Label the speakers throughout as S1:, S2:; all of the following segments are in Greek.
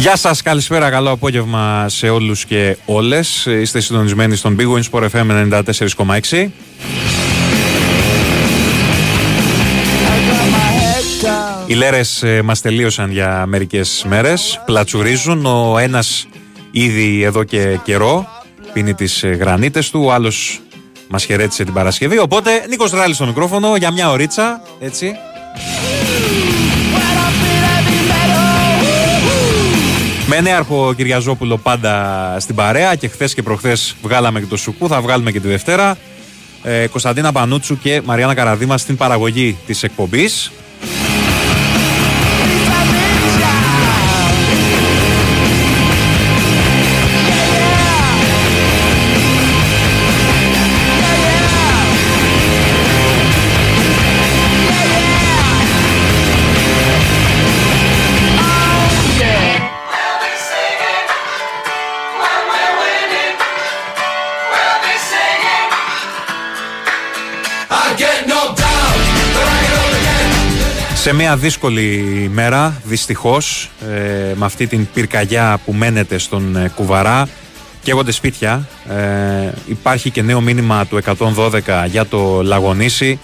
S1: Γεια σας, καλησπέρα, καλό απόγευμα σε όλους και όλες. Είστε συντονισμένοι στον Big Wins Sport FM 94,6.
S2: I got my head down.
S1: Οι λέρες μας τελείωσαν για μερικές μέρες. Πλατσουρίζουν. Ο ένας ήδη εδώ και καιρό πίνει τις γρανίτες του. Ο άλλος μας χαιρέτησε την Παρασκευή. Οπότε Νίκος Ράλης στο μικρόφωνο για μια ωρίτσα. Έτσι. Με νέαρχο Κυριαζόπουλο πάντα στην παρέα και χθες και προχθές βγάλαμε και το Σουκού, θα βγάλουμε και τη Δευτέρα. Ε, Κωνσταντίνα Πανούτσου και Μαριάννα Καραδίμα στην παραγωγή της εκπομπής. Σε μια δύσκολη μέρα, δυστυχώς, ε, με αυτή την πυρκαγιά που μένεται στον ε, Κουβαρά, καίγονται σπίτια. Ε, υπάρχει και νέο μήνυμα του 112 για το Λαγονίσι,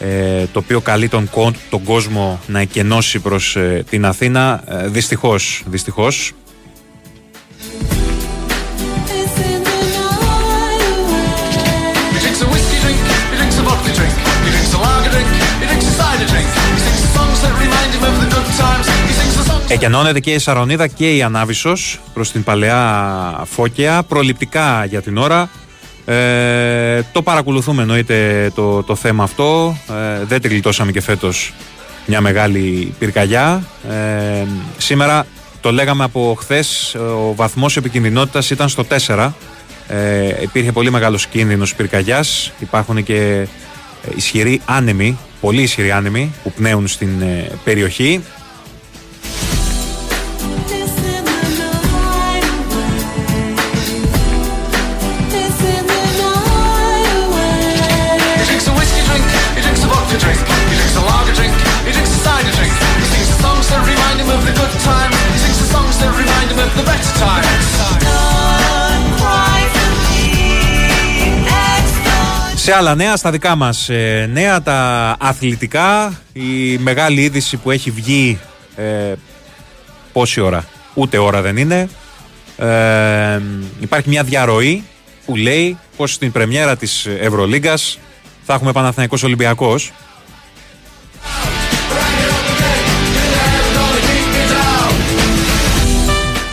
S1: ε, το οποίο καλεί τον, κο- τον κόσμο να εκενώσει προς ε, την Αθήνα. Ε, δυστυχώς, δυστυχώς. Εκενώνεται και η Σαρονίδα και η Ανάβησος προς την παλαιά Φώκαια, προληπτικά για την ώρα. Ε, το παρακολουθούμε εννοείται το, το θέμα αυτό. Ε, δεν τη γλιτώσαμε και φέτος μια μεγάλη πυρκαγιά. Ε, σήμερα το λέγαμε από χθες, ο βαθμός επικινδυνότητας ήταν στο 4. Ε, υπήρχε πολύ μεγάλος κίνδυνος πυρκαγιάς. Υπάρχουν και ε, ισχυροί άνεμοι, πολύ ισχυροί άνεμοι που πνέουν στην ε, περιοχή. Σε άλλα νέα, στα δικά μας ε, νέα, τα αθλητικά, η μεγάλη είδηση που έχει βγει ε, πόση ώρα, ούτε ώρα δεν είναι. Ε, υπάρχει μια διαρροή που λέει πως στην πρεμιέρα της Ευρωλίγκας θα έχουμε Παναθηναϊκός Ολυμπιακός.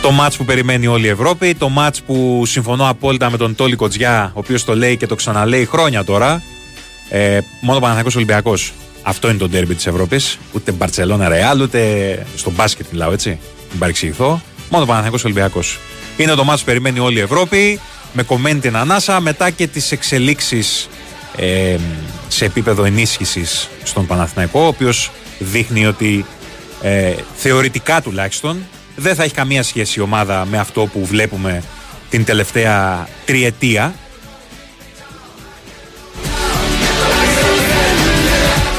S1: Το μάτς που περιμένει όλη η Ευρώπη, το μάτς που συμφωνώ απόλυτα με τον Τόλι Κοτζιά, ο οποίος το λέει και το ξαναλέει χρόνια τώρα. Ε, μόνο Παναθηναϊκός Ολυμπιακός. Αυτό είναι το ντέρμπι της Ευρώπης. Ούτε Μπαρτσελώνα Ρεάλ, ούτε στο μπάσκετ μιλάω έτσι. Μην παρεξηγηθώ. Μόνο Παναθηναϊκός Ολυμπιακός. Είναι το μάτς που περιμένει όλη η Ευρώπη, με κομμένη την ανάσα, μετά και τις εξελίξεις ε, σε επίπεδο ενίσχυσης στον Παναθηναϊκό, ο οποίος δείχνει ότι ε, θεωρητικά τουλάχιστον δεν θα έχει καμία σχέση η ομάδα με αυτό που βλέπουμε την τελευταία τριετία.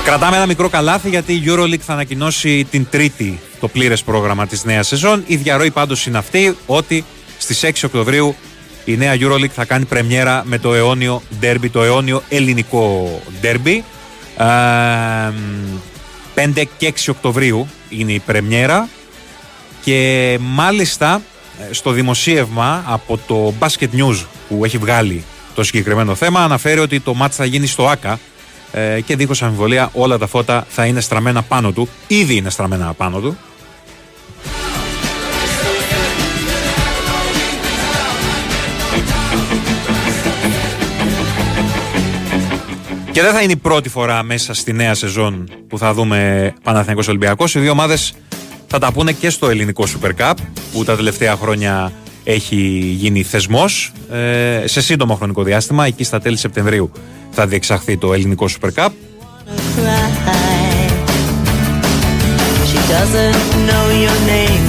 S1: Κρατάμε ένα μικρό καλάθι γιατί η EuroLeague θα ανακοινώσει την τρίτη το πλήρες πρόγραμμα της νέας σεζόν. Η διαρροή πάντως είναι αυτή ότι στις 6 Οκτωβρίου η νέα EuroLeague θα κάνει πρεμιέρα με το αιώνιο derby, το αιώνιο ελληνικό derby. Ε, 5 και 6 Οκτωβρίου είναι η πρεμιέρα και μάλιστα ε, στο δημοσίευμα από το Basket News που έχει βγάλει το συγκεκριμένο θέμα αναφέρει ότι το μάτς θα γίνει στο ΆΚΑ ε, και δίχως αμφιβολία όλα τα φώτα θα είναι στραμμένα πάνω του. Ήδη είναι στραμμένα πάνω του. Και δεν θα είναι η πρώτη φορά μέσα στη νέα σεζόν που θα δούμε Παναθηναϊκός Ολυμπιακός. Οι δύο ομάδες θα τα πούνε και στο ελληνικό Super Cup που τα τελευταία χρόνια έχει γίνει θεσμός ε, σε σύντομο χρονικό διάστημα. Εκεί στα τέλη Σεπτεμβρίου θα διεξαχθεί το ελληνικό Super Cup.
S3: She doesn't know your name,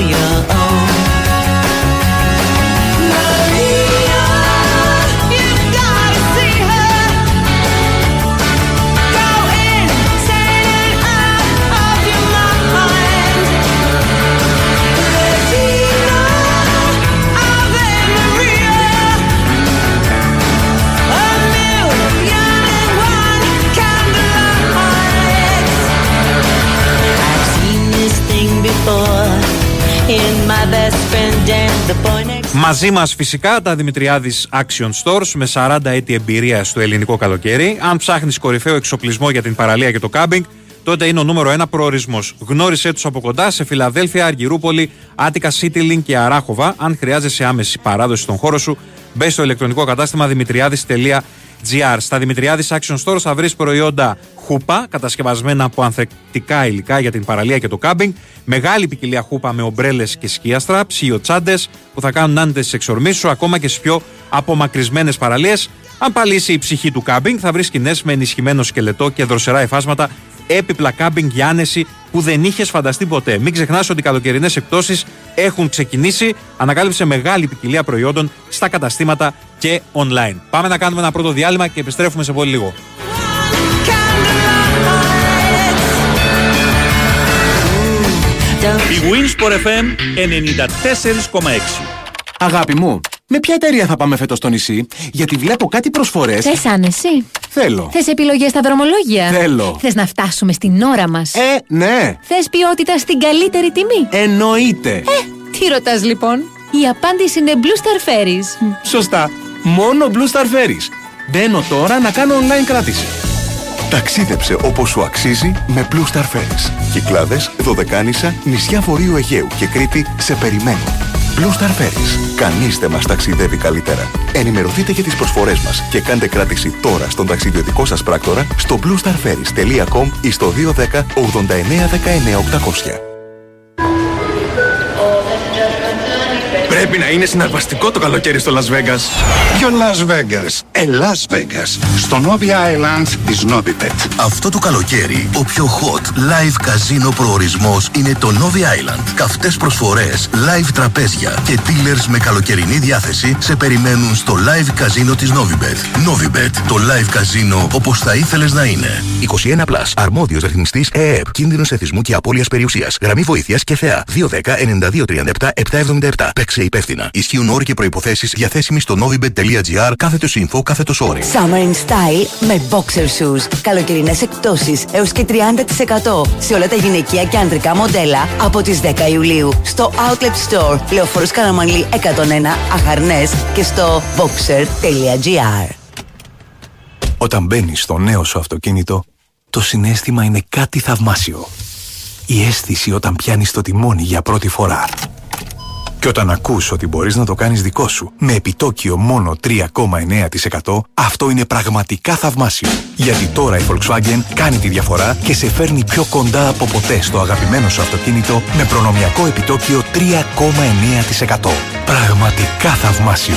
S3: yeah.
S1: Μαζί μας φυσικά τα Δημητριάδης Action Stores με 40 έτη εμπειρία στο ελληνικό καλοκαίρι. Αν ψάχνεις κορυφαίο εξοπλισμό για την παραλία και το κάμπινγκ, τότε είναι ο νούμερο ένα προορισμός. Γνώρισε τους από κοντά σε Φιλαδέλφια, Αργυρούπολη, Άτικα City και Αράχοβα. Αν χρειάζεσαι άμεση παράδοση στον χώρο σου, μπες στο ηλεκτρονικό κατάστημα δημητριάδη.gr. Στα Δημητριάδης Action Stores θα βρεις προϊόντα χούπα, κατασκευασμένα από ανθεκτικά υλικά για την παραλία και το κάμπινγκ. Μεγάλη ποικιλία χούπα με ομπρέλες και σκίαστρα, ψιοτσάντε που θα κάνουν άντε τι εξορμήσεις σου ακόμα και στις πιο απομακρυσμένες παραλίες. Αν πάλι είσαι η ψυχή του κάμπινγκ, θα βρεις σκηνές με ενισχυμένο σκελετό και δροσερά εφάσματα, έπιπλα κάμπινγκ για άνεση που δεν είχες φανταστεί ποτέ. Μην ξεχνάς ότι οι καλοκαιρινές εκπτώσεις έχουν ξεκινήσει. Ανακάλυψε μεγάλη ποικιλία προϊόντων στα καταστήματα και online. Πάμε να κάνουμε ένα πρώτο διάλειμμα και επιστρέφουμε σε πολύ λίγο.
S4: Η Winsport FM 94,6.
S5: Αγάπη μου, με ποια εταιρεία θα πάμε φέτος στο νησί, γιατί βλέπω κάτι προσφορές.
S6: Θες άνεση;
S5: Θέλω.
S6: Θες επιλογές στα δρομολόγια;
S5: Θέλω.
S6: Θες να φτάσουμε στην ώρα μας;
S5: Ε, ναι,
S6: Θες ποιότητα στην καλύτερη τιμή;
S5: εννοείται.
S6: Ε, τι ρωτάς λοιπόν; Η απάντηση είναι Blue Star Ferries.
S5: Σωστά. Μόνο Blue Star Ferries. Μπαίνω τώρα να κάνω online κράτηση.
S7: Ταξίδεψε όπως σου αξίζει με Blue Star Ferries. Κυκλάδες, Δωδεκάνησα, νησιά Βορείου Αιγαίου και Κρήτη σε περιμένουν. Blue Star Ferries. Κανείς δεν μας ταξιδεύει καλύτερα. Ενημερωθείτε για τις προσφορές μας και κάντε κράτηση τώρα στον ταξιδιωτικό σας πράκτορα στο bluestarferries.com ή στο 210 89 19 800.
S5: Πρέπει να είναι συναρπαστικό το καλοκαίρι στο Las Vegas.
S8: Ποιο Las Vegas; Ε, Las Vegas. Στο Novi Island της Novibet.
S9: Αυτό το καλοκαίρι, ο πιο hot live καζίνο προορισμός είναι το Novi Island. Καυτές προσφορές, live τραπέζια και dealers με καλοκαιρινή διάθεση σε περιμένουν στο live καζίνο της Novibet. Novibet, το live καζίνο όπως θα ήθελες να είναι.
S7: 21 Plus. Αρμόδιος ρυθμιστής ΕΕΠ. Κίνδυνος εθισμού και απώλειας περιουσίας. Γραμμή βοήθειας και θεά. 210 92 37 777. Παίξε υπεύθυνα. Ισχύουν όροι και προϋποθέσεις διαθέσιμοι στο novibet.gr κάθετος info κάθετος όροι.
S10: Summer in Style με boxer shoes. Καλοκαιρινές εκπτώσεις έως και 30% σε όλα τα γυναικεία και ανδρικά μοντέλα από τις 10 Ιουλίου στο Outlet Store Λεωφόρος Καραμανλή 101 Αχαρνές και στο boxer.gr
S5: Όταν μπαίνεις στο νέο σου αυτοκίνητο, το συνέστημα είναι κάτι θαυμάσιο. Η αίσθηση όταν πιάνεις το τιμόνι για πρώτη φορά. Και όταν ακούς ότι μπορείς να το κάνεις δικό σου με επιτόκιο μόνο 3,9% αυτό είναι πραγματικά θαυμάσιο. Γιατί τώρα η Volkswagen κάνει τη διαφορά και σε φέρνει πιο κοντά από ποτέ στο αγαπημένο σου αυτοκίνητο με προνομιακό επιτόκιο 3,9%. Πραγματικά θαυμάσιο.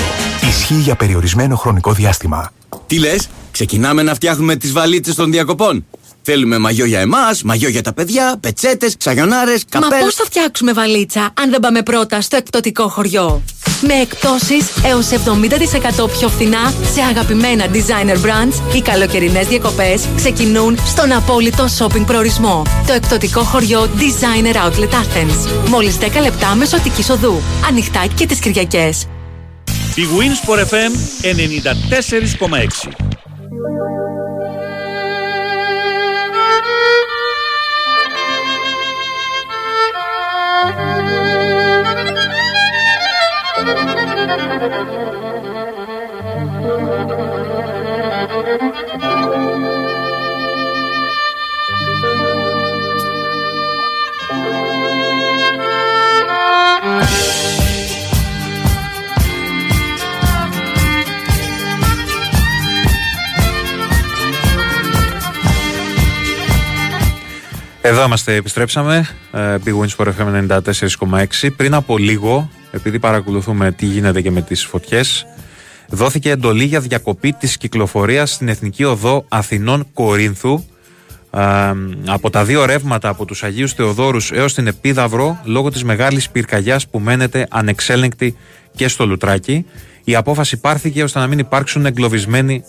S5: Ισχύει για περιορισμένο χρονικό διάστημα.
S11: Τι λες, ξεκινάμε να φτιάχνουμε τις βαλίτσες των διακοπών; Θέλουμε μαγιό για εμάς, μαγιό για τα παιδιά, πετσέτες, σαγιονάρες,
S6: Μα
S11: καπέλα.
S6: πώς θα φτιάξουμε βαλίτσα αν δεν πάμε πρώτα στο εκπτωτικό χωριό; Με εκπτώσεις έως 70% πιο φθηνά σε αγαπημένα designer brands, οι καλοκαιρινές διακοπές ξεκινούν στον απόλυτο shopping προορισμό. Το εκπτωτικό χωριό Designer Outlet Athens. Μόλις 10 λεπτά μεσοτικής οδού. Ανοιχτά και τις Κυριακές.
S4: Η Winsport FM 94,6. Thank you.
S1: Εδώ είμαστε, επιστρέψαμε. ε, Big Wins for FM 94,6. Πριν από λίγο, επειδή παρακολουθούμε τι γίνεται και με τις φωτιές, δόθηκε εντολή για διακοπή της κυκλοφορίας στην Εθνική Οδό Αθηνών Κορίνθου ε, από τα δύο ρεύματα από τους Αγίους Θεοδόρους έως την Επίδαυρο λόγω της μεγάλης πυρκαγιάς που μένεται ανεξέλεγκτη και στο Λουτράκι. Η απόφαση πάρθηκε ώστε να μην υπάρξουν εγκλωβισμένοι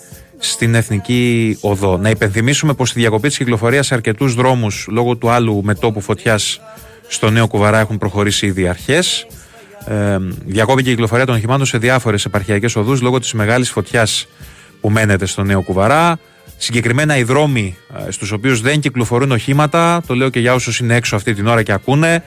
S1: στην Εθνική Οδό. Να υπενθυμίσουμε πως η διακοπή της κυκλοφορίας σε αρκετούς δρόμους λόγω του άλλου μετόπου φωτιάς στο Νέο Κουβαρά έχουν προχωρήσει ήδη αρχές. Ε, διακόπηκε η κυκλοφορία των οχημάτων σε διάφορες επαρχιακές οδούς λόγω της μεγάλης φωτιάς που μένεται στο Νέο Κουβαρά. Συγκεκριμένα οι δρόμοι στους οποίους δεν κυκλοφορούν οχήματα, το λέω και για όσους είναι έξω αυτή την ώρα και ακούνε, ε,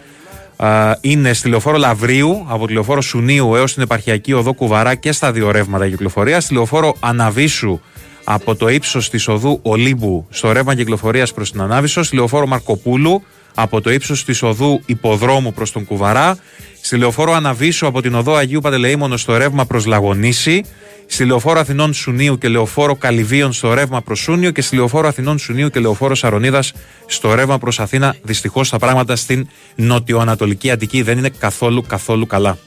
S1: είναι στη λεωφόρο Λαβρίου, από τη λεωφόρο Σουνίου έως την επαρχιακή οδό Κουβαρά και στα δύο ρεύματα κυκλοφορίας, στη λεωφόρο Αναβίσου από το ύψος της οδού Ολύμπου στο ρεύμα κυκλοφορίας προς την Ανάβησο, στη λεωφόρο Μαρκοπούλου από το ύψος της οδού Υποδρόμου προς τον Κουβαρά, στη λεωφόρο Αναβίσου από την οδό Αγίου Παντελεήμονο στο ρεύμα προς Λαγονίση, στη λεωφόρο Αθηνών Σουνίου και λεωφόρο Καλυβίων στο ρεύμα προς Σούνιο και στη λεωφόρο Αθηνών Σουνίου και λεωφόρο Σαρονίδας στο ρεύμα προς Αθήνα. Δυστυχώς τα πράγματα στην νοτιοανατολική Αττική δεν είναι καθόλου καθόλου καλά.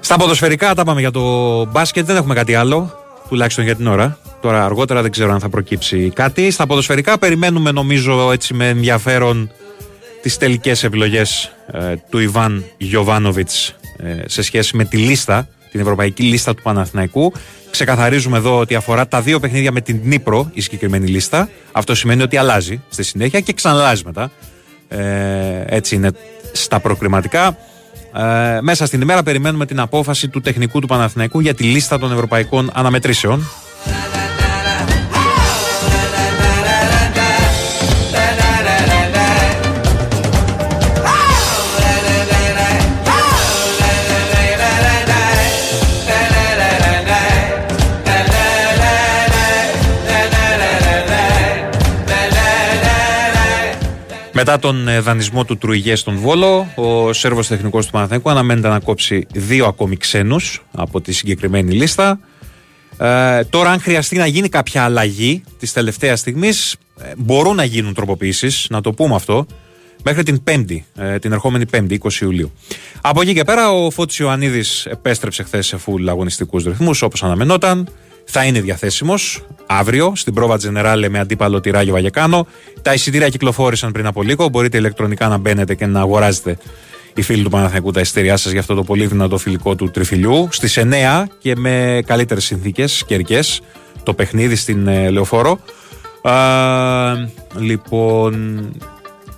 S1: Στα ποδοσφαιρικά τα πάμε για το μπάσκετ, δεν έχουμε κάτι άλλο, τουλάχιστον για την ώρα. Τώρα αργότερα δεν ξέρω αν θα προκύψει κάτι. Στα ποδοσφαιρικά περιμένουμε νομίζω έτσι με ενδιαφέρον τις τελικές επιλογές ε, του Ιβάν Γιωβάνοβιτς ε, σε σχέση με τη λίστα, την ευρωπαϊκή λίστα του Παναθηναϊκού. Ξεκαθαρίζουμε εδώ ότι αφορά τα δύο παιχνίδια με την Νύπρο η συγκεκριμένη λίστα. Αυτό σημαίνει ότι αλλάζει στη συνέχεια και ξαναλάζει μετά. Ε, έτσι είναι στα προκριματικά. Ε, μέσα στην ημέρα περιμένουμε την απόφαση του τεχνικού του Παναθηναϊκού για τη λίστα των ευρωπαϊκών αναμετρήσεων. Μετά τον ε, δανεισμό του Τρουιγέ στον Βόλο, ο Σέρβος τεχνικός του Παναθηναϊκού αναμένεται να κόψει δύο ακόμη ξένους από τη συγκεκριμένη λίστα. Ε, τώρα, αν χρειαστεί να γίνει κάποια αλλαγή της τελευταίας στιγμής, ε, μπορούν να γίνουν τροποποιήσεις, να το πούμε αυτό, μέχρι την 5η, ε, την ερχόμενη 5η, 20 Ιουλίου. Από εκεί και πέρα, ο Φώτης Ιωαννίδης επέστρεψε χθες σε φουλ αγωνιστικούς ρυθμούς, όπως αναμενόταν. Θα είναι διαθέσιμος αύριο στην Πρόβα Τζενεράλε με αντίπαλο τη Ράγιο Βαγεκάνο. Τα εισιτήρια κυκλοφόρησαν πριν από λίγο. Μπορείτε ηλεκτρονικά να μπαίνετε και να αγοράζετε οι φίλοι του Παναθηναϊκού τα εισιτήριά σας για αυτό το πολύ δυνατό φιλικό του τριφυλιού. Στις 9 και με καλύτερες συνθήκες καιρικές το παιχνίδι στην ε, Λεωφόρο. Α, λοιπόν,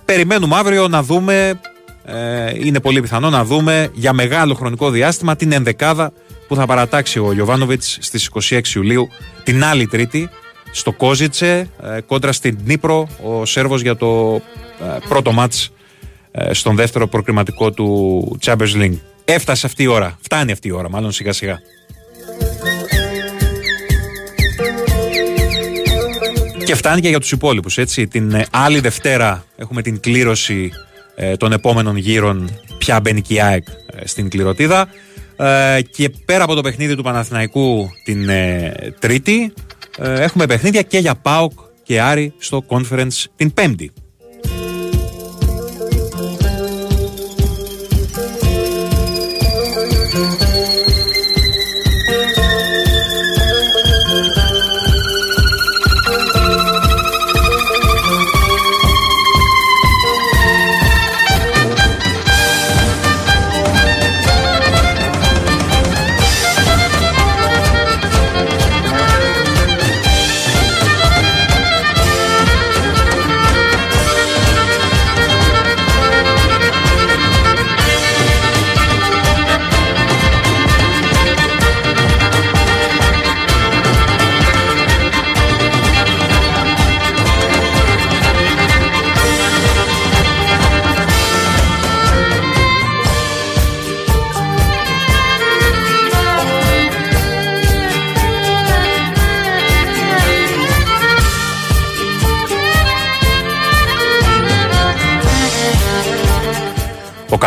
S1: περιμένουμε αύριο να δούμε. Ε, είναι πολύ πιθανό να δούμε για μεγάλο χρονικό διάστημα την ενδεκάδα που θα παρατάξει ο Γιωβάνοβιτς στις 26 Ιουλίου την άλλη Τρίτη στο Κόζιτσε ε, κόντρα στην Νύπρο ο Σέρβος για το ε, πρώτο μάτς ε, στον δεύτερο προκριματικό του Champions League. Έφτασε αυτή η ώρα. Φτάνει αυτή η ώρα, μάλλον σιγά σιγά. Και φτάνει και για τους υπόλοιπους, έτσι. Την ε, άλλη Δευτέρα έχουμε την κλήρωση ε, των επόμενων γύρων ποια μπαίνει και η ΑΕΚ ε, στην κληρωτίδα. Ε, και πέρα από το παιχνίδι του Παναθηναϊκού την ε, Τρίτη, ε, έχουμε παιχνίδια και για ΠΑΟΚ και Άρη στο conference την Πέμπτη.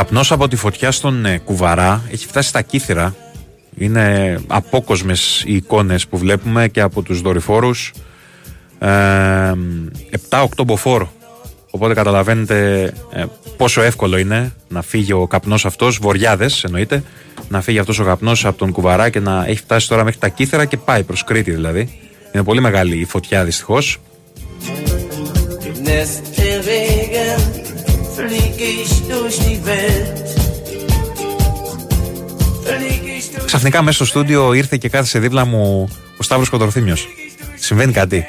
S1: Καπνός από τη φωτιά στον ε, Κουβαρά έχει φτάσει στα κύθρα. Είναι απόκοσμες οι εικόνες που βλέπουμε και από τους δορυφόρους. Ε, 7-8 μποφόρ. Οπότε καταλαβαίνετε ε, πόσο εύκολο είναι να φύγει ο καπνός αυτός, βοριάδες εννοείται, να φύγει αυτός ο καπνός από τον Κουβαρά και να έχει φτάσει τώρα μέχρι τα κύθρα και πάει προς Κρήτη δηλαδή. Είναι πολύ μεγάλη η φωτιά δυστυχώς. Ξαφνικά μέσα στο στούντιο ήρθε και κάθισε δίπλα μου ο Σταύρος Κοντορθήμιος. Συμβαίνει κάτι.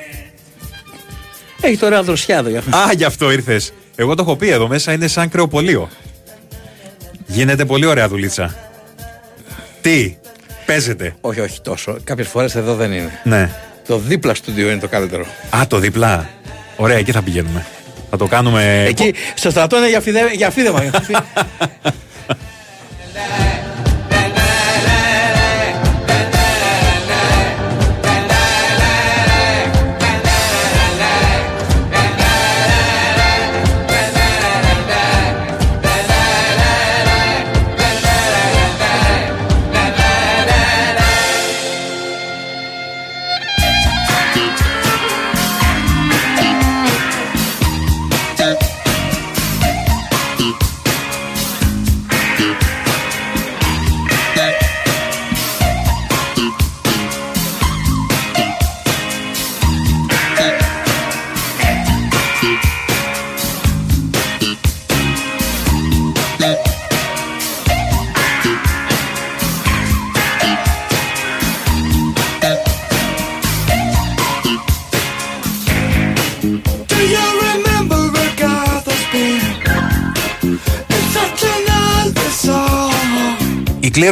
S12: Έχει τώρα δροσιά εδώ.
S1: Α, γι' αυτό ήρθες. Εγώ το έχω πει εδώ μέσα είναι σαν κρεοπολείο. Γίνεται πολύ ωραία δουλίτσα. Τι, παίζετε;
S12: Όχι, όχι τόσο. Κάποιες φορές εδώ δεν είναι.
S1: Ναι.
S12: Το δίπλα στούντιο είναι το καλύτερο.
S1: Α, το διπλά. Ωραία, εκεί θα πηγαίνουμε. Θα το κάνουμε.
S12: Εκεί στο στρατό είναι για, φιδε, για φίδεμα.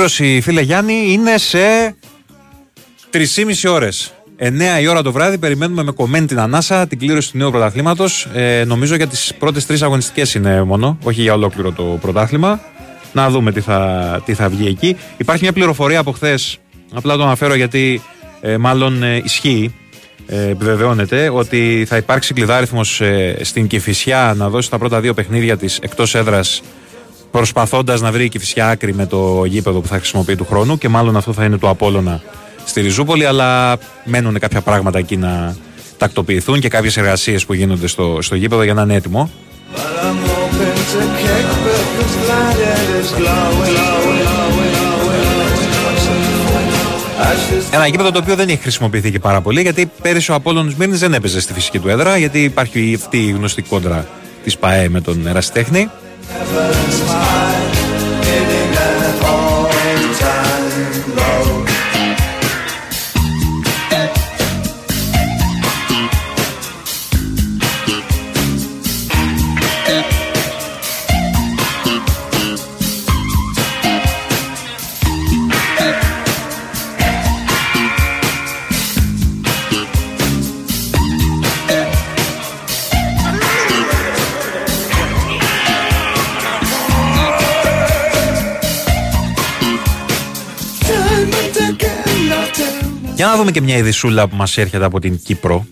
S2: song.
S1: Η κλήρωση, φίλε Γιάννη, είναι σε 3,5 ώρες. 9 η ώρα το βράδυ περιμένουμε με κομμένη την ανάσα την κλήρωση του νέου πρωταθλήματος. Ε, νομίζω για τις πρώτες τρεις αγωνιστικές είναι μόνο, όχι για ολόκληρο το πρωτάθλημα. Να δούμε τι θα, τι θα βγει εκεί. Υπάρχει μια πληροφορία από χθες. Απλά το αναφέρω γιατί ε, μάλλον ε, ισχύει. Ε, επιβεβαιώνεται ότι θα υπάρξει κλειδάριθμος ε, στην Κηφισιά να δώσει τα πρώτα δύο παιχνίδια της εκτός έδρας προσπαθώντας να βρει η Κηφισιά άκρη με το γήπεδο που θα χρησιμοποιεί του χρόνου και μάλλον αυτό θα είναι το Απόλλωνα στη Ριζούπολη αλλά μένουν κάποια πράγματα εκεί να τακτοποιηθούν και κάποιες εργασίες που γίνονται στο, στο γήπεδο για να είναι έτοιμο.
S2: But I'm hoping to kick because light is glowing.
S1: Ένα γήπεδο το οποίο δεν έχει χρησιμοποιηθεί και πάρα πολύ γιατί πέρυσι ο Απόλλωνος Μύρνης δεν έπαιζε στη φυσική του έδρα γιατί υπάρχει αυτή η γνωστή κόντρα της ΠαΕ με τον Ερασιτέχνη.
S2: Time
S1: Για να δούμε και μια ειδισούλα που μας έρχεται από την Κύπρο.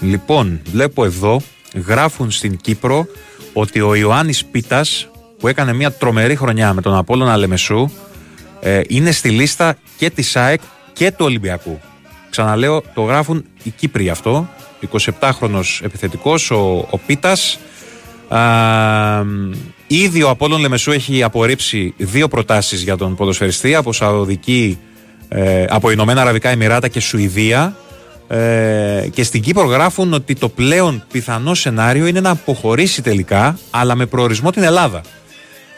S1: Λοιπόν, βλέπω εδώ, γράφουν στην Κύπρο ότι ο Ιωάννης Πίτας, που έκανε μια τρομερή χρονιά με τον Απόλλωνα Λεμεσού, ε, είναι στη λίστα και της ΑΕΚ και του Ολυμπιακού. Ξαναλέω, το γράφουν οι Κύπροι αυτό. 27χρονος επιθετικός, ο, ο Πίτας. Α, μ, ήδη ο Απόλλων Λεμεσού έχει απορρίψει δύο προτάσεις για τον ποδοσφαιριστή από Σαουδική, ε, από Ηνωμένα Αραβικά Εμμυράτα και Σουηδία. Ε, και στην Κύπρο γράφουν ότι το πλέον πιθανό σενάριο είναι να αποχωρήσει τελικά, αλλά με προορισμό την Ελλάδα.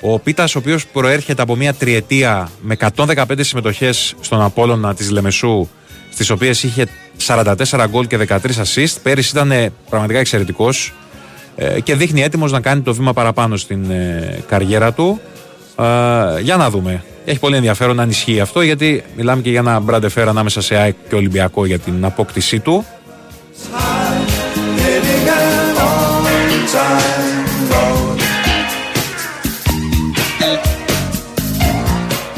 S1: Ο Πίτας, ο οποίος προέρχεται από μια τριετία με 115 συμμετοχές στον Απόλλωνα της Λεμεσού, στις οποίες είχε 44 γκολ και 13 assist, πέρυσι ήταν ε, πραγματικά εξαιρετικός και δείχνει έτοιμος να κάνει το βήμα παραπάνω στην ε, καριέρα του. Ε, για να δούμε. Έχει πολύ ενδιαφέρον αν ισχύει αυτό, γιατί μιλάμε και για ένα μπραντεφέρ ανάμεσα σε ΑΕΚ και Ολυμπιακό για την απόκτησή του.
S2: hitting an on-time road.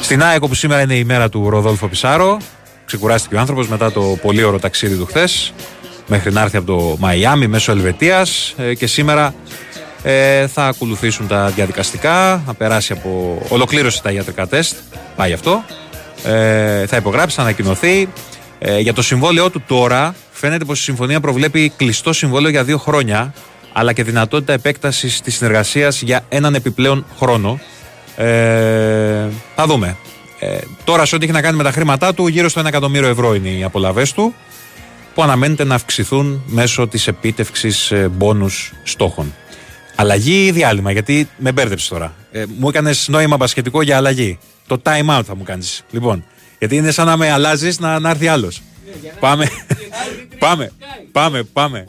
S1: Στην ΑΕΚ, όπου σήμερα είναι η μέρα του Ροδόλφο Πισάρο, ξεκουράστηκε ο άνθρωπος μετά το πολύ ωραίο ταξίδι του χθες, μέχρι να έρθει από το Μαϊάμι μέσω Ελβετίας και σήμερα Ε, θα ακολουθήσουν τα διαδικαστικά, θα περάσει από. Ολοκλήρωσε τα ιατρικά τεστ. Πάει αυτό. Ε, θα υπογράψει, θα ανακοινωθεί. Ε, για το συμβόλαιό του τώρα, φαίνεται πως η συμφωνία προβλέπει κλειστό συμβόλαιο για δύο χρόνια, αλλά και δυνατότητα επέκτασης της συνεργασίας για έναν επιπλέον χρόνο. Ε, θα δούμε. Ε, τώρα, σε ό,τι έχει να κάνει με τα χρήματά του, γύρω στο 1 εκατομμύριο ευρώ είναι οι απολαυές του, που αναμένεται να αυξηθούν μέσω της επίτευξης μπόνους στόχων. Αλλαγή ή διάλειμμα, γιατί με μπέρδεψε τώρα. Ε, μου έκανες νόημα μπασχετικό για αλλαγή. Το time out θα μου κάνεις. Λοιπόν, γιατί είναι σαν να με αλλάζεις να, να έρθει άλλος. Πάμε. πάμε. Πάμε, πάμε.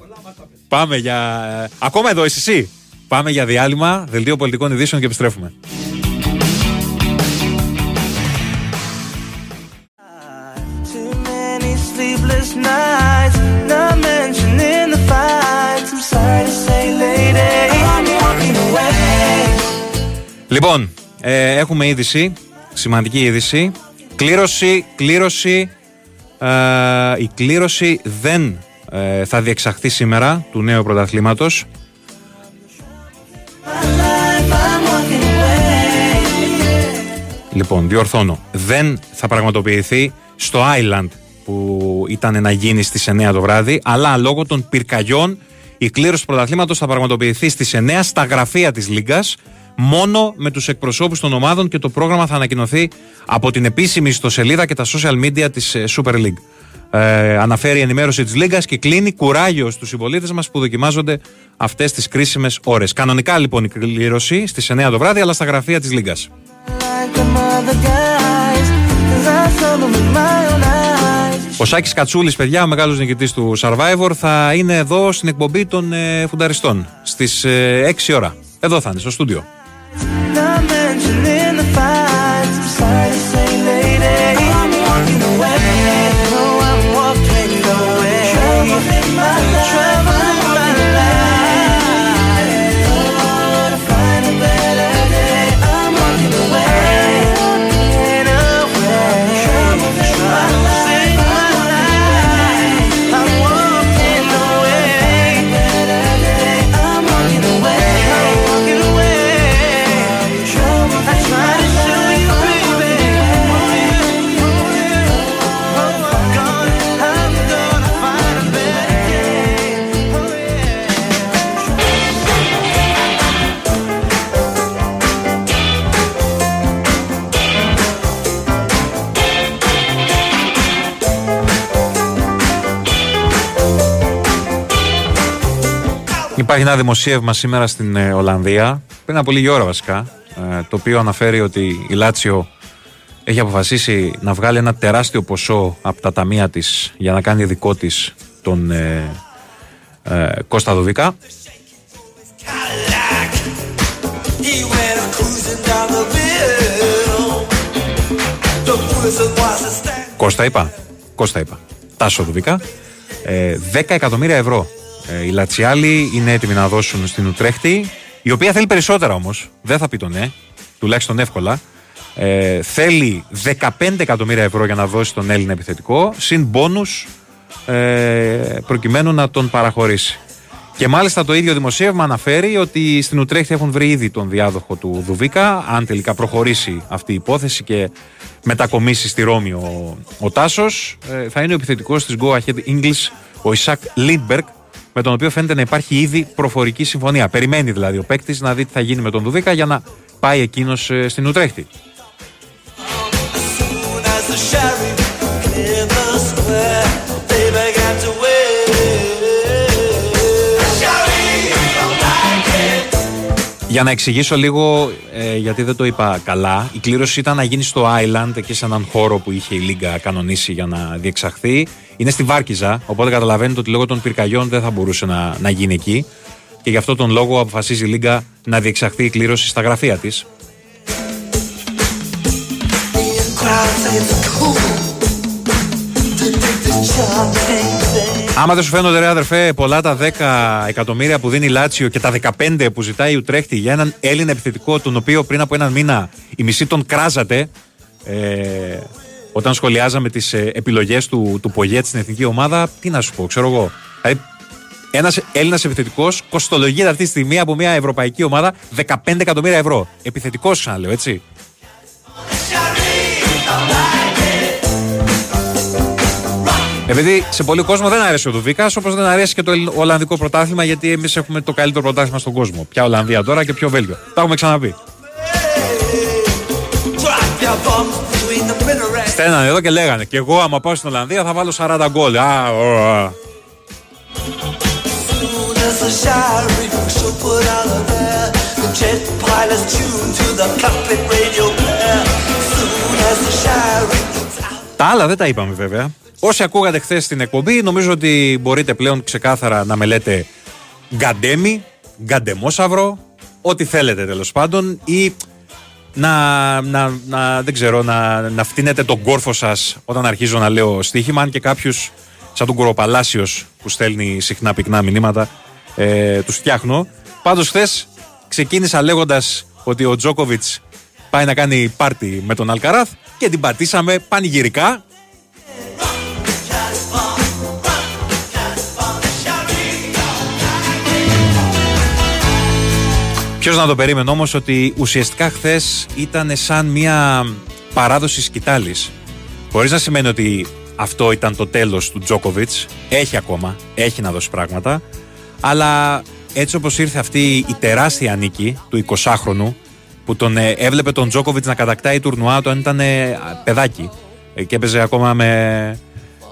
S1: Πάμε για. Ακόμα εδώ είσαι εσύ. Πάμε για διάλειμμα, δελτίο πολιτικών ειδήσεων και επιστρέφουμε.
S2: Too
S1: Λοιπόν, ε, έχουμε είδηση, σημαντική είδηση. Κλήρωση, κλήρωση. Ε, η κλήρωση δεν ε, θα διεξαχθεί σήμερα του νέου πρωταθλήματος.
S2: I'm walking away.
S1: Λοιπόν, διορθώνω. Δεν θα πραγματοποιηθεί στο Island που ήταν να γίνει στις 9 το βράδυ, αλλά λόγω των πυρκαγιών η κλήρωση πρωταθλήματος θα πραγματοποιηθεί στις 9 στα γραφεία της Λίγκας, μόνο με τους εκπροσώπους των ομάδων και το πρόγραμμα θα ανακοινωθεί από την επίσημη ιστοσελίδα και τα social media της ε, Super League. Ε, αναφέρει η ενημέρωση της Λίγκας και κλείνει κουράγιο στους συμπολίτες μας που δοκιμάζονται αυτές τις κρίσιμες ώρες. Κανονικά λοιπόν η κλήρωση στις 9 το βράδυ, αλλά στα γραφεία της Λίγκας.
S2: Like them other guys, 'cause I saw them with my own eyes.
S1: Ο Σάκης Κατσούλης, παιδιά, ο μεγάλος νικητής του Survivor, θα είναι εδώ στην εκπομπή των ε, φουνταριστών στις ε, 6 ώρα. Εδώ θα είναι, στο στούντιο.
S2: Not mentioning the fire
S1: Υπάρχει ένα δημοσίευμα σήμερα στην ε, Ολλανδία, πριν από λίγη ώρα βασικά, ε, το οποίο αναφέρει ότι η Λάτσιο έχει αποφασίσει να βγάλει ένα τεράστιο ποσό από τα ταμεία της για να κάνει δικό της τον ε, ε, Κώστα Δουβίκα.
S2: He went cruising down the bill. The prison was a stand.
S1: Κώστα είπα. Κώστα είπα. Τάσο Δουβίκα. Ε, 10 εκατομμύρια ευρώ. Ε, οι Λατσιάλοι είναι έτοιμοι να δώσουν στην Ουτρέχτη, η οποία θέλει περισσότερα όμως. Δεν θα πει το ναι, τουλάχιστον εύκολα. Ε, θέλει 15 εκατομμύρια ευρώ για να δώσει τον Έλληνα επιθετικό, συν μπόνους ε, προκειμένου να τον παραχωρήσει. Και μάλιστα το ίδιο δημοσίευμα αναφέρει ότι στην Ουτρέχτη έχουν βρει ήδη τον διάδοχο του Δουβίκα. Αν τελικά προχωρήσει αυτή η υπόθεση και μετακομίσει στη Ρώμη ο, ο Τάσος, ε, θα είναι ο επιθετικός της Go Ahead Eagles, ο Ισακ Λίντμπεργκ, με τον οποίο φαίνεται να υπάρχει ήδη προφορική συμφωνία. Περιμένει δηλαδή ο παίκτης να δει τι θα γίνει με τον Δουβίκα για να πάει εκείνος στην Ουτρέχτη.
S2: Soon as the sheriff cleared the square,
S1: Για να εξηγήσω λίγο, ε, γιατί δεν το είπα καλά, η κλήρωση ήταν να γίνει στο Island, εκεί σε έναν χώρο που είχε η Λίγκα κανονίσει για να διεξαχθεί. Είναι στη Βάρκιζα, οπότε καταλαβαίνετε ότι λόγω των πυρκαγιών δεν θα μπορούσε να, να γίνει εκεί. Και γι' αυτό τον λόγο αποφασίζει η Λίγκα να διεξαχθεί η κλήρωση στα γραφεία της. Άμα δεν σου φαίνονται, ρε αδερφέ, πολλά τα 10 εκατομμύρια που δίνει η Λάτσιο και τα 15 που ζητάει η Ουτρέχτη για έναν Έλληνα επιθετικό, τον οποίο πριν από έναν μήνα η μισή τον κράζατε, ε, όταν σχολιάζαμε τις ε, επιλογές του, του Πογέ στην εθνική ομάδα, τι να σου πω, ξέρω εγώ. Δηλαδή, Ένας Έλληνας επιθετικός κοστολογείται αυτή τη στιγμή από μια ευρωπαϊκή ομάδα 15 εκατομμύρια ευρώ. Επιθετικός, ξαναλέω, έτσι. Επειδή σε πολλοί κόσμο δεν αρέσει ο Δουβίκας, όπως δεν αρέσει και το Ελλ- Ολλανδικό πρωτάθλημα, γιατί εμείς έχουμε το καλύτερο πρωτάθλημα στον κόσμο. Ποια Ολλανδία τώρα και ποιο Βέλγιο. Τα έχουμε ξαναπεί. Στέλνανε εδώ και λέγανε. Και εγώ, άμα πάω στην Ολλανδία, θα βάλω 40 γκολ. Α, ω, α.
S13: As the showering shall put out of there, the jet pilots tune to the cockpit radio player. Soon as the showering
S1: Τα άλλα δεν τα είπαμε βέβαια. Όσοι ακούγατε χθες στην εκπομπή, νομίζω ότι μπορείτε πλέον ξεκάθαρα να με λέτε γκαντέμι, γκαντεμόσαυρο, ό,τι θέλετε τέλος πάντων, ή να, να, να, δεν ξέρω, να, να φτύνετε τον κόρφο σας όταν αρχίζω να λέω στοίχημα, αν και κάποιου σαν τον Κοροπαλάσιο που στέλνει συχνά πυκνά μηνύματα, ε, τους φτιάχνω. Πάντως χθες ξεκίνησα λέγοντας ότι ο Τζόκοβιτς πάει να κάνει πάρτι με τον Αλκαράθ και την πατήσαμε πανηγυρικά. Ποιος να το περίμενε όμως ότι ουσιαστικά χθες ήταν σαν μια παράδοση σκητάλης. Χωρίς να σημαίνει ότι αυτό ήταν το τέλος του Τζόκοβιτς. Έχει ακόμα, έχει να δώσει πράγματα. Αλλά έτσι όπως ήρθε αυτή η τεράστια νίκη του 20χρονου, που τον ε, έβλεπε τον Τζόκοβιτς να κατακτάει τουρνουά όταν ήταν ε, παιδάκι ε, και έπαιζε ακόμα με,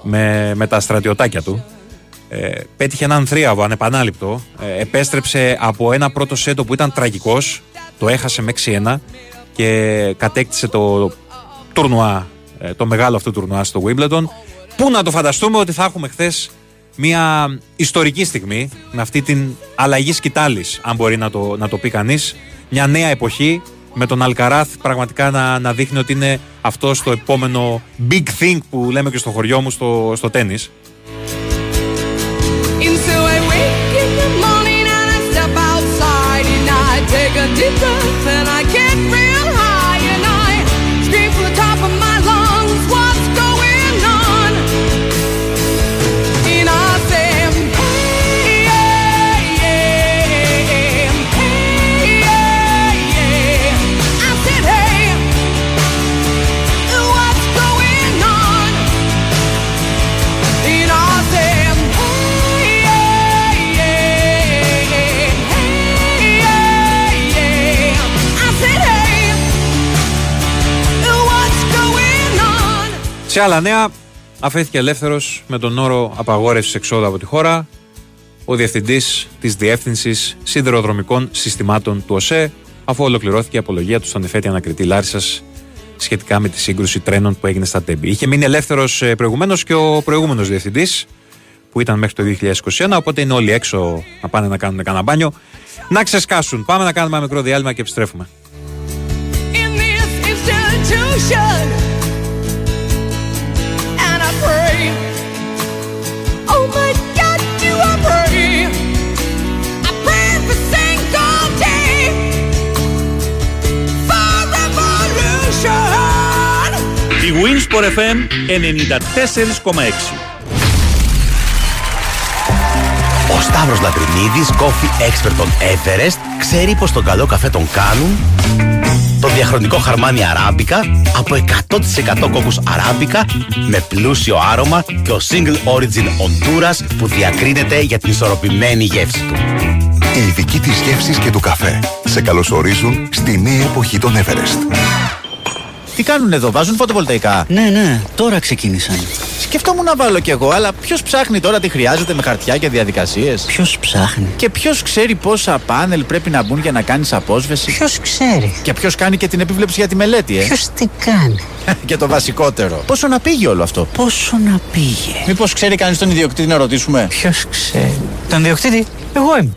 S1: με, με τα στρατιωτάκια του. Ε, πέτυχε έναν θρίαβο ανεπανάληπτο. Ε, επέστρεψε από ένα πρώτο σέτο που ήταν τραγικός, το έχασε με 6-1 και κατέκτησε το τουρνουά, ε, το μεγάλο αυτό τουρνουά στο Wimbledon. Πού να το φανταστούμε ότι θα έχουμε χθες μια ιστορική στιγμή με αυτή την αλλαγή σκητάλης, αν μπορεί να το, να το πει κανείς. Μια νέα εποχή με τον Αλκαράθ πραγματικά να, να δείχνει ότι είναι αυτός το επόμενο big thing που λέμε και στο χωριό μου στο, στο τέννις.
S2: And so I wake in the morning and I step outside and I take a deep breath and I get
S1: Σε άλλα νέα, αφέθηκε ελεύθερος με τον όρο απαγόρευσης εξόδου από τη χώρα ο διευθυντής της Διεύθυνσης Σιδηροδρομικών Συστημάτων του ΟΣΕ, αφού ολοκληρώθηκε η απολογία του στον εφέτη ανακριτή Λάρισας σχετικά με τη σύγκρουση τρένων που έγινε στα Τέμπη. Είχε μείνει ελεύθερος προηγουμένως και ο προηγούμενος διευθυντής, που ήταν μέχρι το 2021, οπότε είναι όλοι έξω να πάνε να κάνουν κανένα μπάνιο. Να ξεσκάσουν. Πάμε να κάνουμε ένα μικρό διάλειμμα και επιστρέφουμε.
S2: in this
S4: Η Winsport FM 94,6
S14: Ο Σταύρος Λατρινίδης, coffee expert των Everest, ξέρει πως τον καλό καφέ τον κάνουν; Το διαχρονικό χαρμάνι αράμπικα από 100% κόκκους αράμπικα με πλούσιο άρωμα και ο single origin Honduras που διακρίνεται για την ισορροπημένη γεύση του.
S5: Οι ειδικοί της γεύσης και του καφέ σε καλωσορίζουν στη νέα εποχή των Everest.
S15: Τι κάνουν εδώ, βάζουν φωτοβολταϊκά;
S16: Ναι, ναι, τώρα ξεκίνησαν.
S15: Σκεφτόμουν να βάλω κι εγώ, αλλά ποιος ψάχνει τώρα τι χρειάζεται με χαρτιά και διαδικασίες;
S16: Ποιος ψάχνει;
S15: Και ποιος ξέρει πόσα πάνελ πρέπει να μπουν για να κάνεις απόσβεση;
S16: Ποιος ξέρει;
S15: Και ποιος κάνει και την επίβλεψη για τη μελέτη, ε;
S16: Ποιος τι κάνει;
S15: και το βασικότερο. Πόσο να πήγε όλο αυτό;
S16: Πόσο να πήγε;
S15: Μήπως ξέρει κανείς τον ιδιοκτήτη να ρωτήσουμε;
S16: Ποιος ξέρει; Τον ιδιοκτήτη, εγώ είμαι.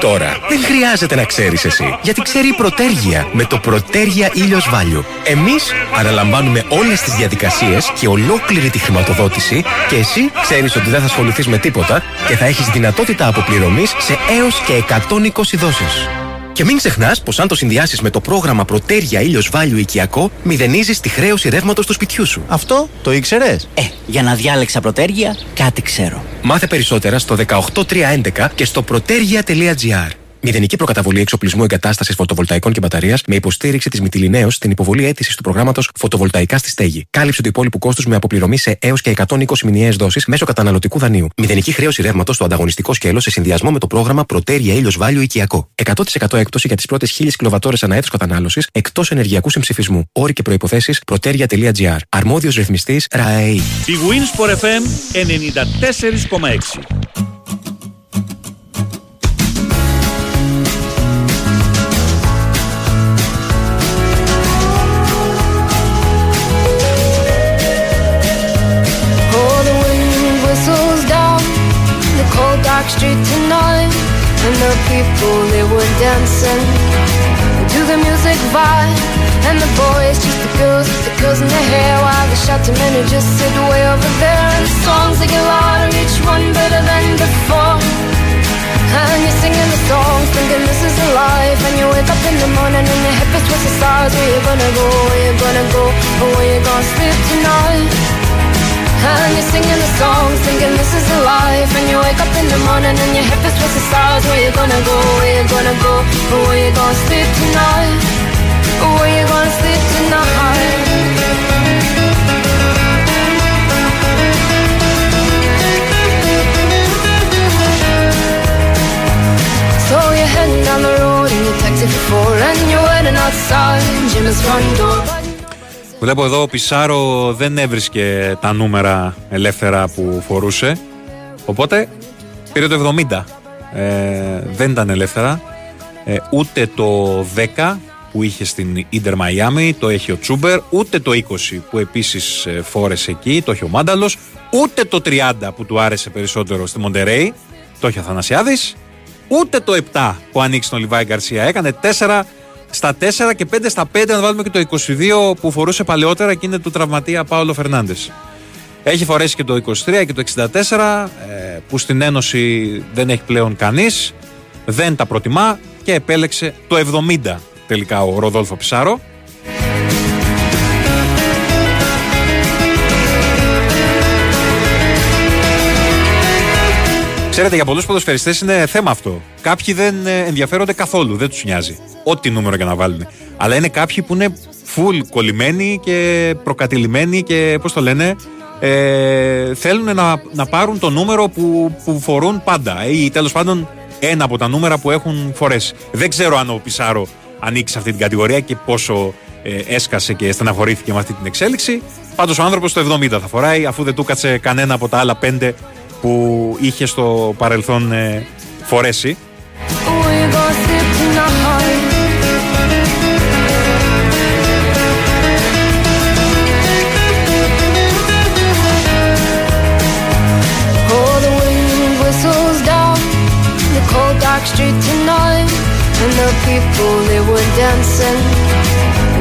S14: Τώρα δεν χρειάζεται να ξέρεις εσύ, γιατί ξέρει η Προτέργεια με το Προτέργεια Ήλιος Value. Εμείς αναλαμβάνουμε όλες τις διαδικασίες και ολόκληρη τη χρηματοδότηση και εσύ ξέρεις ότι δεν θα ασχοληθείς με τίποτα και θα έχεις δυνατότητα αποπληρωμής σε έως και 120 δόσεις. Και μην ξεχνάς πως αν το συνδυάσεις με το πρόγραμμα Προτέρια ήλιος Value οικιακό, μηδενίζεις τη χρέωση ρεύματος του σπιτιού σου.
S15: Αυτό το ήξερες;
S16: Ε, για να διάλεξα προτέργεια, κάτι ξέρω.
S14: Μάθε περισσότερα στο 18311 και στο protergia.gr. Μηδενική προκαταβολή εξοπλισμού εγκατάστασης φωτοβολταϊκών και μπαταρίας με υποστήριξη της Μυτιλινέω στην υποβολή αίτησης του προγράμματος Φωτοβολταϊκά στη Στέγη. Κάλυψη του υπόλοιπου κόστους με αποπληρωμή σε έως και 120 μηνιαίες δόσεις μέσω καταναλωτικού δανείου. Μηδενική χρέωση ρεύματος στο ανταγωνιστικό σκέλος σε συνδυασμό με το πρόγραμμα Προτέρια ήλιος Βάλιο Οικιακό. 100% έκπτωση για τις πρώτες 1000 κιλοβατόρες ανά έτος κατανάλωσης εκτός ενεργειακού συμψηφισμού. Όροι και προποθέσει proteria.gr. Αρμόδιος ρυθμιστής ΡΑΕΗ.
S4: Η Winsport FM 94,6.
S17: Dark street tonight, and the people they were dancing to the music vibe, and the boys just the girls with the girls in their hair, while the shouting men who just sit way over there, and the songs they get louder, each one better than before. And you're singing the songs, thinking this is a life. And you wake up in the morning and your hip is the stars. Where you gonna go? Where you gonna go? Or where you gonna sleep tonight? And you're singing the songs, thinking this is a life. And you wake up in the morning and your hip is twist the stars. Where you gonna go? Where you gonna go? Where you gonna sleep tonight? Where you gonna sleep tonight? So you're heading down the road in your taxi for four And you're waiting outside Jim's front door
S1: Βλέπω εδώ ο Πισάρο δεν έβρισκε τα νούμερα ελεύθερα που φορούσε. Οπότε πήρε το 70. Ε, δεν ήταν ελεύθερα. Ε, ούτε το 10 που είχε στην Ίντερ Μαϊάμι, το έχει ο Τσούμπερ. Ούτε το 20 που επίσης ε, φόρεσε εκεί, το έχει ο Μάνταλος. Ούτε το 30 που του άρεσε περισσότερο στη Μοντερέη, το έχει ο Θανασιάδης. Ούτε το 7 που ανοίξει τον Λιβάη Γκαρσία. Έκανε 4 στα 4 και 5 στα 5, να βάλουμε και το 22 που φορούσε παλαιότερα και είναι του τραυματία Πάολο Φερνάντες. Έχει φορέσει και το 23 και το 64 ε, που στην Ένωση δεν έχει πλέον κανείς, δεν τα προτιμά και επέλεξε το 70 τελικά ο Ροδόλφο Πισάρο. Ξέρετε, για πολλούς ποδοσφαιριστές είναι θέμα αυτό. Κάποιοι δεν ε, ενδιαφέρονται καθόλου, δεν τους νοιάζει. Ό,τι νούμερο και να βάλουν. Αλλά είναι κάποιοι που είναι full κολλημένοι και προκατηλημένοι και πώς το λένε, ε, θέλουν να, να πάρουν το νούμερο που, που φορούν πάντα. Ή τέλος πάντων ένα από τα νούμερα που έχουν φορέσει. Δεν ξέρω αν ο Πισάρο ανήκει σε αυτή την κατηγορία και πόσο ε, έσκασε και στεναχωρήθηκε με αυτή την εξέλιξη. Πάντως ο άνθρωπος το 70 θα φοράει, αφού δεν του κάτσε κανένα από τα άλλα πέντε που είχε στο παρελθόν ε, φορέσει.
S17: Where you gonna sleep tonight? Oh, the wind whistles down the cold dark street tonight, and the people they were dancing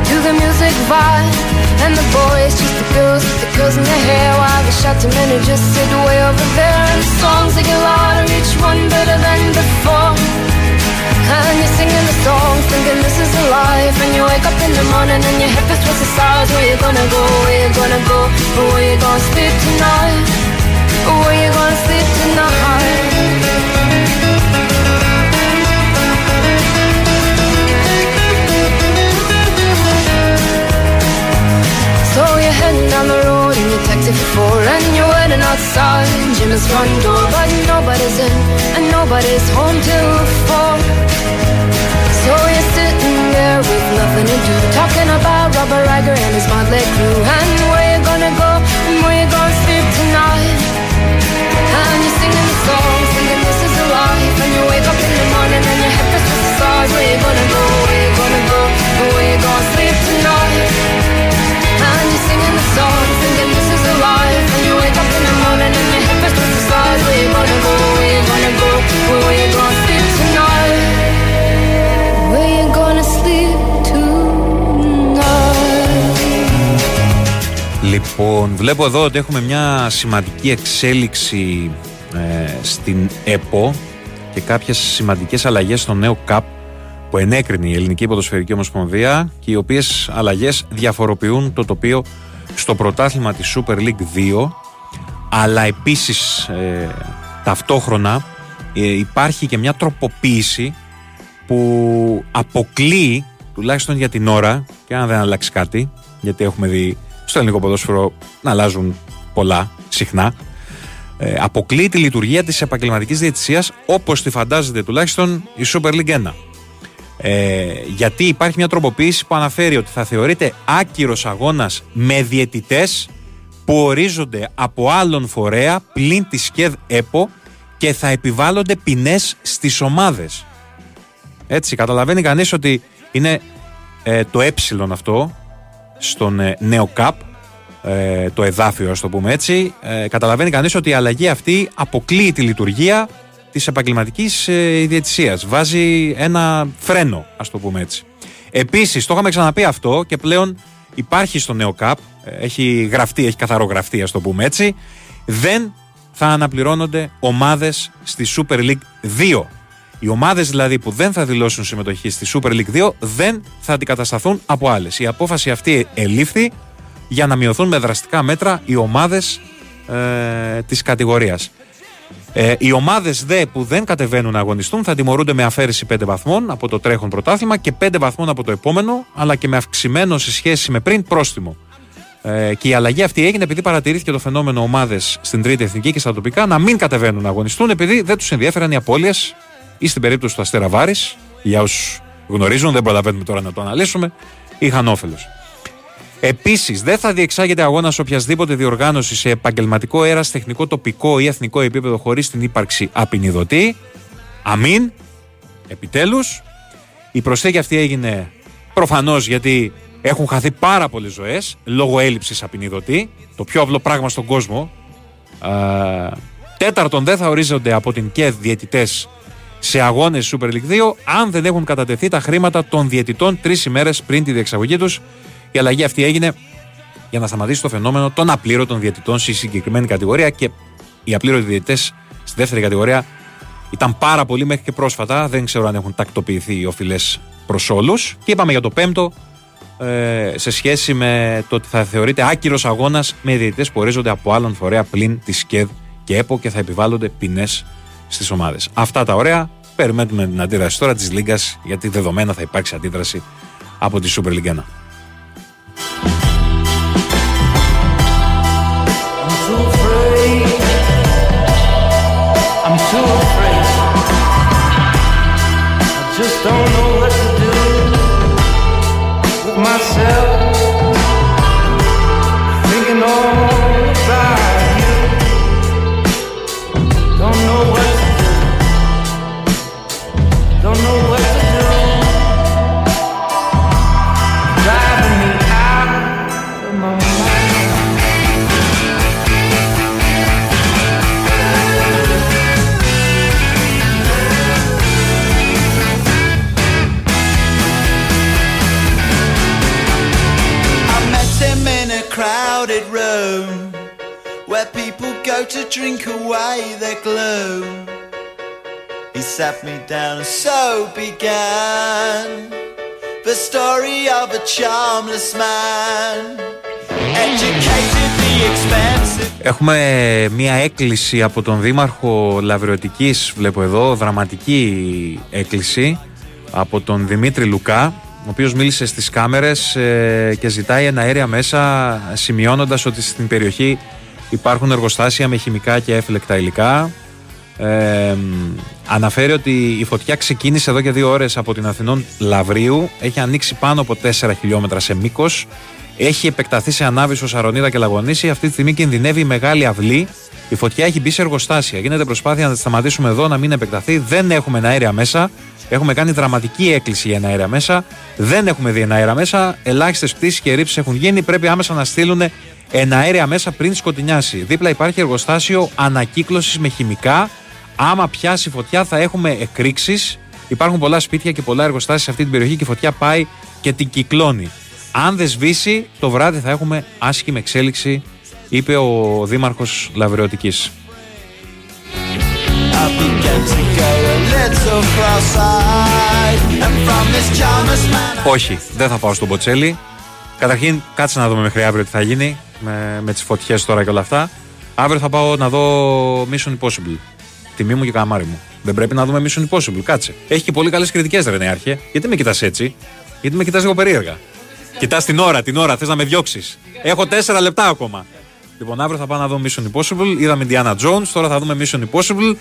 S17: to the music vibe, and the boys just the girls the girls in their hair, while the shouting men who just sit way over there, and the songs they get louder, each one better than before. And you're singing the songs, thinking this is a life. And you wake up in the morning and your hip is the stars. Where you gonna go? Where you gonna go? Where you gonna sleep tonight? Where you gonna sleep tonight? Down the road in your taxi for four And you're waiting outside Jim's front door But nobody's in and nobody's home till four. So you're sitting there with nothing to do Talking about Robert Riger and his motley crew. And where you gonna go? And where you gonna sleep tonight? And you're singing the songs thinking this is a life. And you wake up in the morning and your head feels to the stars. Where you gonna go,
S1: Λοιπόν, βλέπω εδώ ότι έχουμε μια σημαντική εξέλιξη ε, στην ΕΠΟ και κάποιες σημαντικές αλλαγές στο νέο ΚΑΠ που ενέκρινε η Ελληνική Ποδοσφαιρική Ομοσπονδία και οι οποίες αλλαγές διαφοροποιούν το τοπίο στο πρωτάθλημα της Super League 2 αλλά επίσης ε, ταυτόχρονα ε, υπάρχει και μια τροποποίηση που αποκλείει τουλάχιστον για την ώρα και αν δεν αλλάξει κάτι γιατί έχουμε δει στο ελληνικό ποδόσφαιρο να αλλάζουν πολλά συχνά ε, αποκλείει τη λειτουργία της επαγγελματικής διαιτησίας όπως τη φαντάζεται τουλάχιστον η Super League 1. Ε, γιατί υπάρχει μια τροποποίηση που αναφέρει ότι θα θεωρείται άκυρος αγώνας με διαιτητές που ορίζονται από άλλον φορέα πλην της ΣΚΕΔ ΕΠΟ και θα επιβάλλονται ποινές στις ομάδες. Έτσι, καταλαβαίνει κανείς ότι είναι ε, το ε αυτό στον ε, νέο ΚΑΠ, ε, το εδάφιο, ας το πούμε έτσι, ε, καταλαβαίνει κανείς ότι η αλλαγή αυτή αποκλείει τη λειτουργία της επαγγελματικής ε, ιδιαιτησίας. Βάζει ένα φρένο, ας το πούμε έτσι. Επίσης, το είχαμε ξαναπεί αυτό και πλέον υπάρχει στο νέο ΚΑΠ, ε, έχει γραφτεί, έχει καθαρό γραφτεί, ας το πούμε έτσι, δεν θα αναπληρώνονται ομάδες στη Super League 2. Οι ομάδες δηλαδή που δεν θα δηλώσουν συμμετοχή στη Super League 2 δεν θα αντικατασταθούν από άλλες. Η απόφαση αυτή ελήφθη για να μειωθούν με δραστικά μέτρα οι ομάδες ε, της κατηγορίας. Ε, οι ομάδες δε που δεν κατεβαίνουν να αγωνιστούν θα τιμωρούνται με αφαίρεση 5 βαθμών από το τρέχον πρωτάθλημα και 5 βαθμών από το επόμενο, αλλά και με αυξημένο σε σχέση με πριν πρόστιμο. Ε, και η αλλαγή αυτή έγινε επειδή παρατηρήθηκε το φαινόμενο ομάδες στην Τρίτη Εθνική και στα τοπικά να μην κατεβαίνουν να αγωνιστούν επειδή δεν τους ενδιαφέραν οι απώλειες ή στην περίπτωση του Αστέρα Βάρης, για όσους γνωρίζουν, δεν προλαβαίνουμε τώρα να το αναλύσουμε, είχαν όφελος. Επίσης, δεν θα διεξάγεται αγώνα οποιασδήποτε διοργάνωση σε επαγγελματικό αέρας, τεχνικό, τοπικό ή εθνικό επίπεδο χωρίς την ύπαρξη απεινιδωτή. Αμήν. Επιτέλους. Η προσθήκη αυτή έγινε προφανώς γιατί έχουν χαθεί πάρα πολλές ζωές λόγω έλλειψης απεινιδωτή. Το πιο απλό πράγμα στον κόσμο. Α, τέταρτον, δεν θα ορίζονται από την ΚΕΔ διαιτητές σε αγώνες Super League 2 αν δεν έχουν κατατεθεί τα χρήματα των διαιτητών τρεις ημέρες πριν τη διεξαγωγή τους η αλλαγή αυτή έγινε για να σταματήσει το φαινόμενο των απλήρωτων διαιτητών στη συγκεκριμένη κατηγορία και οι απλήρωτοι διαιτητές στη δεύτερη κατηγορία ήταν πάρα πολλοί μέχρι και πρόσφατα. Δεν ξέρω αν έχουν τακτοποιηθεί οι οφειλές προς όλους. Και είπαμε για το πέμπτο ε, σε σχέση με το ότι θα θεωρείται άκυρος αγώνας με διαιτητές που ορίζονται από άλλον φορέα πλην της ΣΚΕΔ και ΕΠΟ και θα επιβάλλονται ποινές στις ομάδες. Αυτά τα ωραία. Περιμένουμε την αντίδραση τώρα της Λίγκας γιατί δεδομένα θα υπάρξει αντίδραση από τη Super League 1.
S13: Drink away their gloom. He sat me down and so began the story of a charmless man, educatedly expensive.
S1: Έχουμε μία έκκληση από τον Δήμαρχο Λαβριωτικής, βλέπω εδώ, δραματική έκκληση από τον Δημήτρη Λουκά, ο οποίος μίλησε στις κάμερες ε, και ζητάει ένα αέρια μέσα, σημειώνοντας ότι στην περιοχή υπάρχουν εργοστάσια με χημικά και έφλεκτα υλικά. Ε, αναφέρει ότι η φωτιά ξεκίνησε εδώ και δύο ώρες από την Αθηνών Λαβρίου, έχει ανοίξει πάνω από 4 χιλιόμετρα σε μήκος, έχει επεκταθεί σε Ανάβησο, Σαρονίδα και Λαγονίση. Αυτή τη στιγμή κινδυνεύει η μεγάλη αυλή. Η φωτιά έχει μπει σε εργοστάσια. Γίνεται προσπάθεια να τη σταματήσουμε εδώ, να μην επεκταθεί. Δεν έχουμε αέρια μέσα. Έχουμε κάνει δραματική έκκληση για αέρια μέσα. Δεν έχουμε δει αέρια μέσα. Ελάχιστες πτήσεις και ρήψεις έχουν γίνει. Πρέπει άμεσα να στείλουν αέρια μέσα πριν σκοτεινιάσει. Δίπλα υπάρχει εργοστάσιο ανακύκλωσης με χημικά. Άμα πιάσει φωτιά, θα έχουμε εκρήξεις. Υπάρχουν πολλά σπίτια και πολλά εργοστάσια σε αυτή την περιοχή και η φωτιά πάει και την κυκλώνει. Αν δεν σβήσει, το βράδυ θα έχουμε άσχημη εξέλιξη, είπε ο Δήμαρχος Λαβρεωτικής.
S13: I began to go a little cross-eyed, and from this charmless man.
S1: Όχι, δεν θα πάω στον Ποτσέλη. Καταρχήν, κάτσε να δούμε μέχρι αύριο τι θα γίνει με, με τις φωτιές τώρα και όλα αυτά. Αύριο θα πάω να δω Mission Impossible. Τιμή μου και καμάρι μου. Δεν πρέπει να δούμε Mission Impossible. Κάτσε. Έχει και πολύ καλές κριτικές, ρε Νεάρχε. Γιατί με κοιτάς έτσι; Γιατί με κοιτάς λίγο περίεργα; Κοιτάς την ώρα, την ώρα, θες να με διώξεις; Έχω τέσσερα λεπτά ακόμα. Λοιπόν, αύριο θα πάω να δω Mission Impossible. Είδαμε Indiana Jones, τώρα θα δούμε Mission Impossible.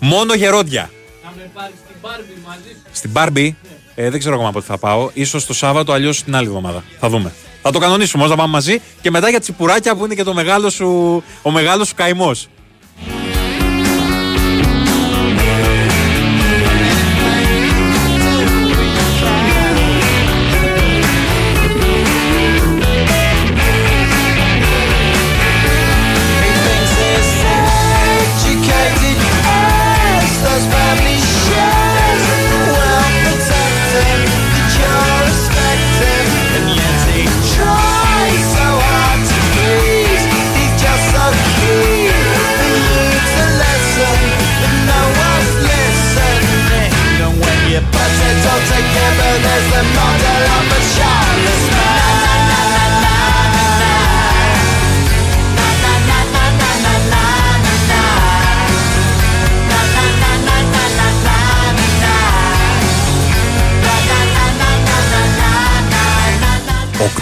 S1: Μόνο γερόντια.
S18: Να με πάρεις στην Barbie μαζί σου.
S1: Στην Barbie, ε, δεν ξέρω ακόμα πότε θα πάω. σω το Σάββατο, αλλιώς την άλλη εβδομάδα. Θα δούμε. Θα το κανονίσουμε όμως να πάμε μαζί και μετά για τσιπουράκια που είναι και το μεγάλο σου, ο μεγάλος σου καημός.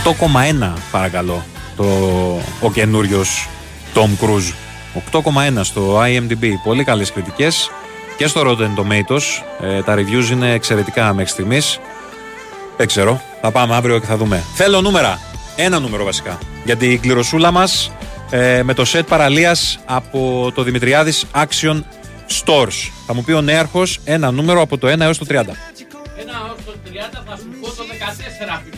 S1: 8,1 παρακαλώ το, ο καινούριος Tom Cruise. 8,1 στο IMDb. Πολύ καλές κριτικές και στο Rotten Tomatoes. Ε, τα reviews είναι εξαιρετικά μέχρι στιγμής. Δεν ξέρω. Θα πάμε αύριο και θα δούμε. Θέλω νούμερα. Ένα νούμερο βασικά. Για την κληροσούλα μας ε, με το set παραλίας από το Δημητριάδης Action Stores. Θα μου πει ο νέαρχος ένα νούμερο από το 1 έως το 30.
S18: Ένα ως το 30 θα σου πω το 14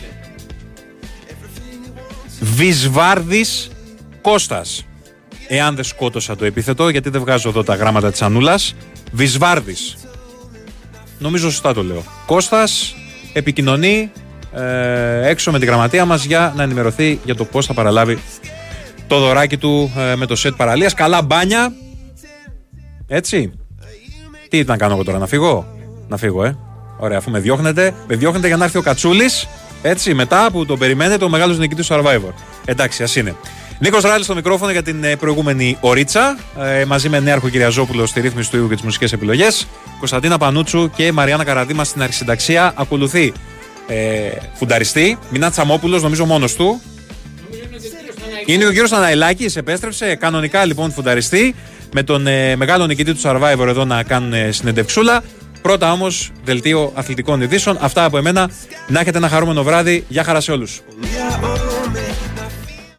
S18: φίλε.
S1: Βυσβάρδης Κώστας. Εάν δεν σκότωσα το επίθετο, γιατί δεν βγάζω εδώ τα γράμματα της Ανούλας. Βυσβάρδης. Νομίζω σωστά το λέω. Κώστας επικοινωνεί ε, έξω με τη γραμματεία μας για να ενημερωθεί για το πώς θα παραλάβει το δωράκι του ε, με το σετ παραλίας. Καλά μπάνια. Έτσι. Τι να κάνω εγώ τώρα, να φύγω; Να φύγω, ε. Ωραία, αφού με διώχνετε, με διώχνετε για να έρθει ο Κατσούλης. Έτσι, μετά που τον περιμένετε, ο μεγάλο νικητή του Survivor. Εντάξει, ας είναι. Νίκος Ράλης στο μικρόφωνο για την ε, προηγούμενη ωρίτσα. Ε, μαζί με Νέαρχο Κυριαζόπουλο στη ρύθμιση του ήχου και τις μουσικές επιλογές. Κωνσταντίνα Πανούτσου και Μαριάννα Καραδίμα στην αρχισυνταξία. Ακολουθεί ε, φουνταριστή. Μινά Τσαμόπουλος, νομίζω μόνος του. Είναι ο κύριο Αναηλάκης, επέστρεψε. Κανονικά λοιπόν φουνταριστή. Με τον ε, μεγάλο νικητή του Survivor εδώ να κάνουν ε, συνεντευξούλα. Πρώτα όμως, δελτίο αθλητικών ειδήσεων. Αυτά από εμένα. Να έχετε ένα χαρούμενο βράδυ. Γεια χαρά σε όλους.
S13: Yeah,